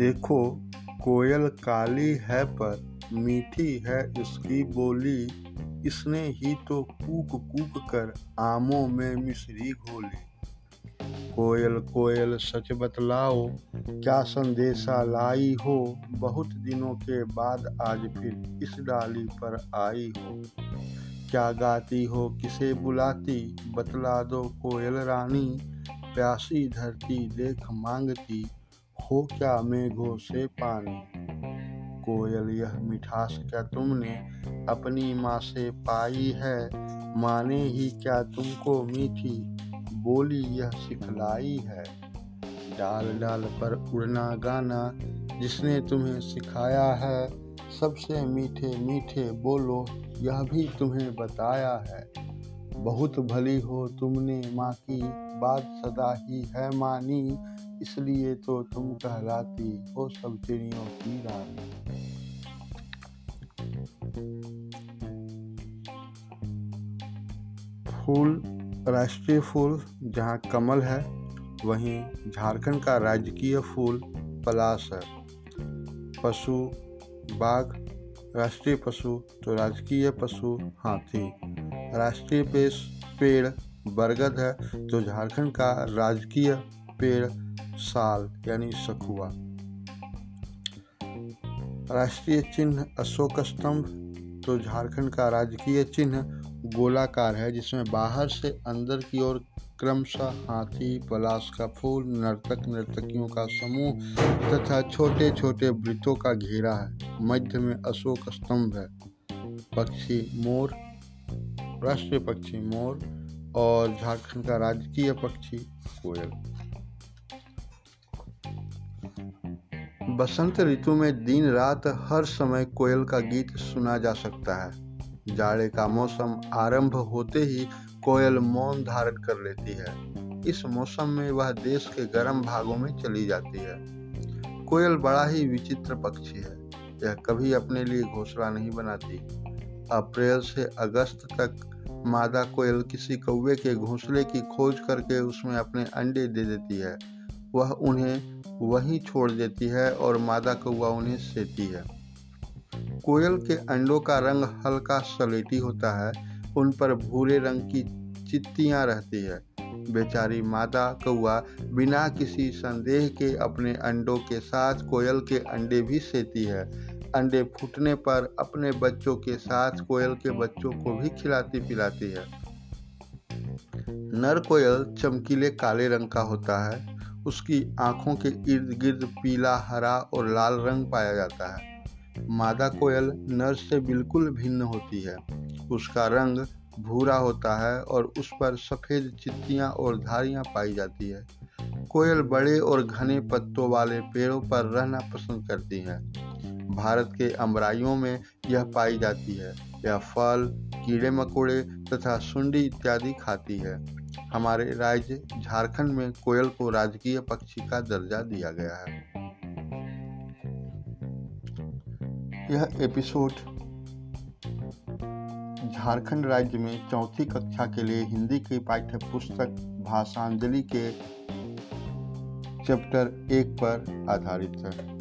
देखो, कोयल काली है पर मीठी है इसकी बोली। इसने ही तो कूक कूक कर आमों में मिश्री घोली। कोयल कोयल, सच बतलाओ, क्या संदेशा लाई हो? बहुत दिनों के बाद आज फिर इस डाली पर आई हो। क्या गाती हो, किसे बुलाती? बतला दो कोयल रानी, प्यासी धरती देख मांगती। हो क्या मेघों से पानी? कोयल यह मिठास क्या तुमने अपनी माँ से पाई है? माने ही क्या तुमको मीठी बोली यह सिखलाई है? डाल डाल पर उड़ना गाना जिसने तुम्हें सिखाया है। सबसे मीठे मीठे बोलो, यह भी तुम्हें बताया है। बहुत भली हो तुमने माँ की बात सदा ही है मानी। इसलिए तो तुम कहलाती हो सब चिड़ियों की रानी। फूल, राष्ट्रीय फूल जहाँ कमल है, वहीं झारखंड का राजकीय फूल पलाश है। पशु, बाघ, राष्ट्रीय पशु तो राजकीय पशु हाथी। राष्ट्रीय पेश, पेड़ बरगद है तो झारखंड का राजकीय पेड़ साल, यानी सखुआ। राष्ट्रीय चिन्ह अशोक स्तंभ तो झारखंड का राजकीय चिन्ह गोलाकार है, जिसमें बाहर से अंदर की ओर क्रमशः हाथी, पलाश का फूल, नर्तक नर्तकियों का समूह तथा छोटे छोटे वृत्तों का घेरा है। मध्य में अशोक स्तंभ है। पक्षी मोर, राष्ट्रीय पक्षी मोर और झारखंड का राजकीय पक्षी कोयल। बसंत ऋतु में दिन रात हर समय कोयल का गीत सुना जा सकता है। जाड़े का मौसम आरंभ होते ही कोयल मौन धारण कर लेती है। इस मौसम में वह देश के गर्म भागों में चली जाती है। कोयल बड़ा ही विचित्र पक्षी है। यह कभी अपने लिए घोंसला नहीं बनाती। अप्रैल से अगस्त तक मादा कोयल किसी कौवे के घोंसले की खोज करके उसमें अपने अंडे दे देती है। वह उन्हें वहीं छोड़ देती है और मादा कौवा उन्हें सेती है। कोयल के अंडों का रंग हल्का सलेटी होता है, उन पर भूरे रंग की चित्तियाँ रहती है। बेचारी मादा कौआ बिना किसी संदेह के अपने अंडों के साथ कोयल के अंडे भी सेती है। अंडे फूटने पर अपने बच्चों के साथ कोयल के बच्चों को भी खिलाती पिलाती है। नर कोयल चमकीले काले रंग का होता है। उसकी आँखों के इर्द गिर्द पीला, हरा और लाल रंग पाया जाता है। मादा कोयल नर से बिल्कुल भिन्न होती है। उसका रंग भूरा होता है और उस पर सफ़ेद चित्तियाँ और धारियाँ पाई जाती है। कोयल बड़े और घने पत्तों वाले पेड़ों पर रहना पसंद करती है। भारत के अमराइयों में यह पाई जाती है। यह फल, कीड़े मकोड़े तथा सुंडी इत्यादि खाती है। हमारे राज्य झारखंड में कोयल को राजकीय पक्षी का दर्जा दिया गया है। यह एपिसोड झारखंड राज्य में चौथी कक्षा के लिए हिंदी की पाठ्य पुस्तक भाषांजलि के चैप्टर एक पर आधारित है।